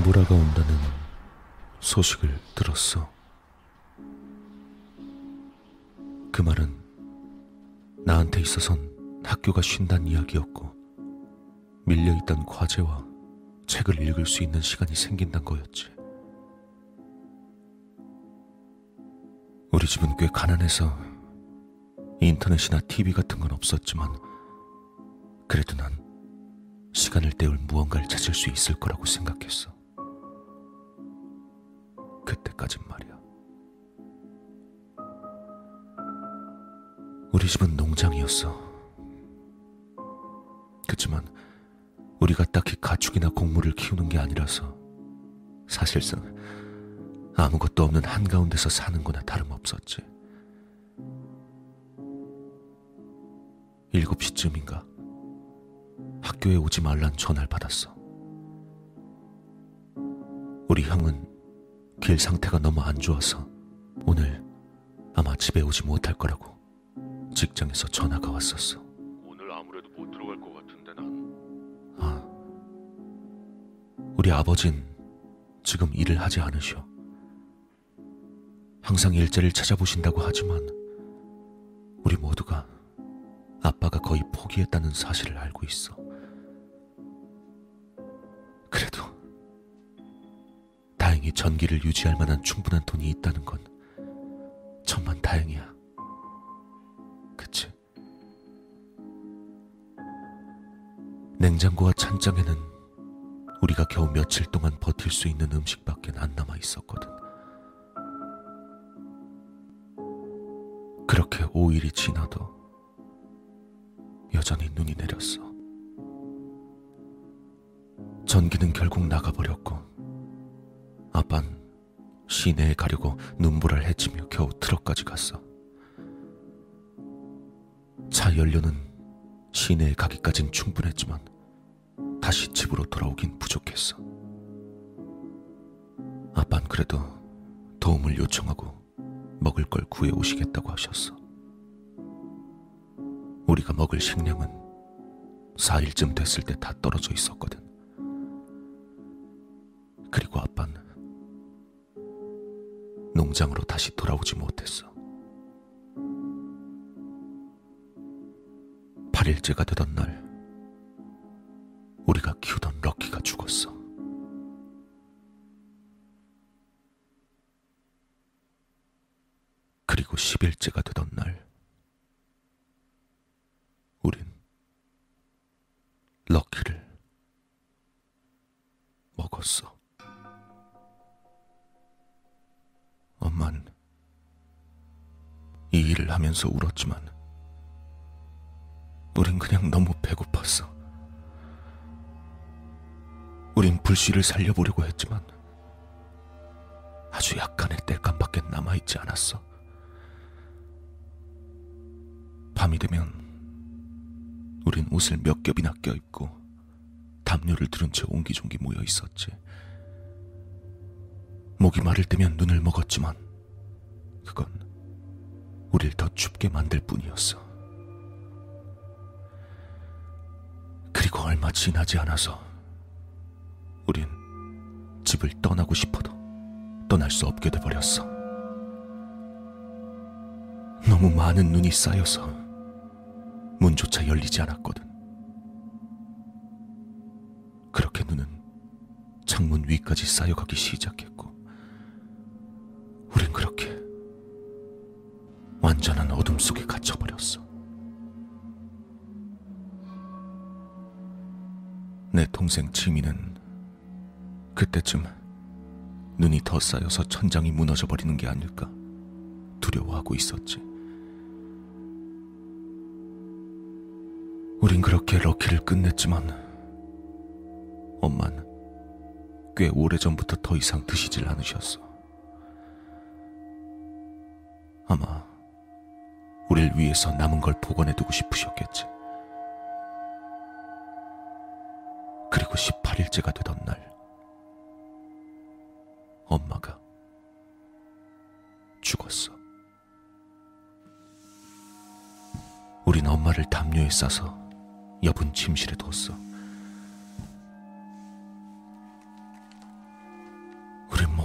정보라가 온다는 소식을 들었어. 그 말은 나한테 있어선 학교가 쉰다는 이야기였고, 밀려있던 과제와 책을 읽을 수 있는 시간이 생긴단 거였지. 우리 집은 꽤 가난해서 인터넷이나 TV 같은 건 없었지만, 그래도 난 시간을 때울 무언가를 찾을 수 있을 거라고 생각했어. 그때까진 말이야. 우리 집은 농장이었어. 그치만 우리가 딱히 가축이나 곡물을 키우는 게 아니라서 사실상 아무것도 없는 한가운데서 사는 거나 다름없었지. 일곱 시쯤인가 학교에 오지 말란 전화를 받았어. 우리 형은 길 상태가 너무 안 좋아서 오늘 아마 집에 오지 못할 거라고 직장에서 전화가 왔었어. 오늘 아무래도 못 들어갈 것 같은데 난 아, 우리 아버진 지금 일을 하지 않으셔. 항상 일자리를 찾아보신다고 하지만 우리 모두가 아빠가 거의 포기했다는 사실을 알고 있어. 다행히 전기를 유지할 만한 충분한 돈이 있다는 건 천만 다행이야. 그치? 냉장고와 찬장에는 우리가 겨우 며칠 동안 버틸 수 있는 음식밖에 안 남아 있었거든. 그렇게 5일이 지나도 여전히 눈이 내렸어. 전기는 결국 나가버렸고, 아빤 시내에 가려고 눈보라를 헤치며 겨우 트럭까지 갔어. 차 연료는 시내에 가기까진 충분했지만, 다시 집으로 돌아오긴 부족했어. 아빤 그래도 도움을 요청하고 먹을 걸 구해 오시겠다고 하셨어. 우리가 먹을 식량은 4일쯤 됐을 때 다 떨어져 있었거든. 그리고 농장으로 다시 돌아오지 못했어. 8일째가 되던 날, 우리가 키우던 럭키가 죽었어. 그리고 10일째가 되던 날, 우린 럭키를 먹었어. 하면서 울었지만 우린 그냥 너무 배고팠어. 우린 불씨를 살려보려고 했지만 아주 약간의 땔감밖에 남아있지 않았어. 밤이 되면 우린 옷을 몇 겹이나 껴입고 담요를 들은 채 옹기종기 모여 있었지. 목이 마를 때면 눈을 먹었지만 그건 우릴 더 춥게 만들 뿐이었어. 그리고 얼마 지나지 않아서 우린 집을 떠나고 싶어도 떠날 수 없게 돼버렸어. 너무 많은 눈이 쌓여서 문조차 열리지 않았거든. 그렇게 눈은 창문 위까지 쌓여가기 시작했고, 우린 그렇게 완전한 어둠 속에 갇혀버렸어. 내 동생 지미는 그때쯤 눈이 더 쌓여서 천장이 무너져 버리는 게 아닐까 두려워하고 있었지. 우린 그렇게 럭키를 끝냈지만 엄마는 꽤 오래전부터 더 이상 드시질 않으셨어. 아마 우릴 위해서 남은 걸 보관해두고 싶으셨겠지. 그리고 18일째가 되던 날, 엄마가 죽었어. 우린 엄마를 담요에 싸서 여분 침실에 뒀어.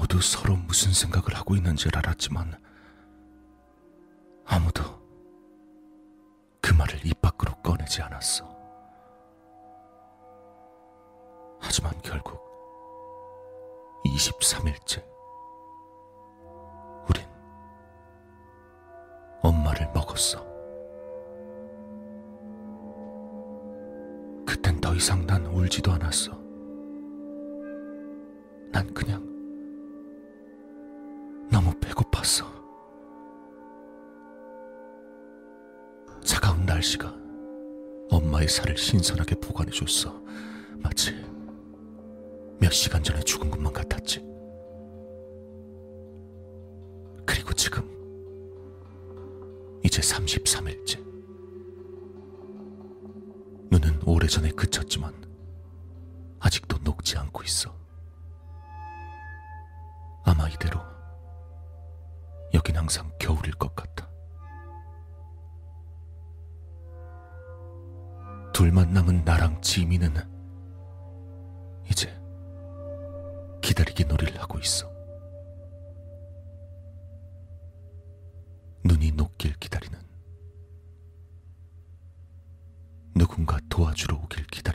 모두 서로 무슨 생각을 하고 있는 줄 알았지만 아무도 꺼내지 않았어. 하지만 결국 23일째 우린 엄마를 먹었어. 그땐 더 이상 난 울지도 않았어. 난 그냥 너무 배고팠어. 차가운 날씨가 엄마의 살을 신선하게 보관해줬어. 마치 몇 시간 전에 죽은 것만 같았지. 그리고 지금 이제 33일째. 눈은 오래전에 그쳤지만 아직도 녹지 않고 있어. 아마 이대로 여긴 항상 겨울일 것 같아. 둘만 남은 나랑 지민은 이제 기다리기 놀이를 하고 있어. 눈이 녹길 기다리는 누군가 도와주러 오길 기다리는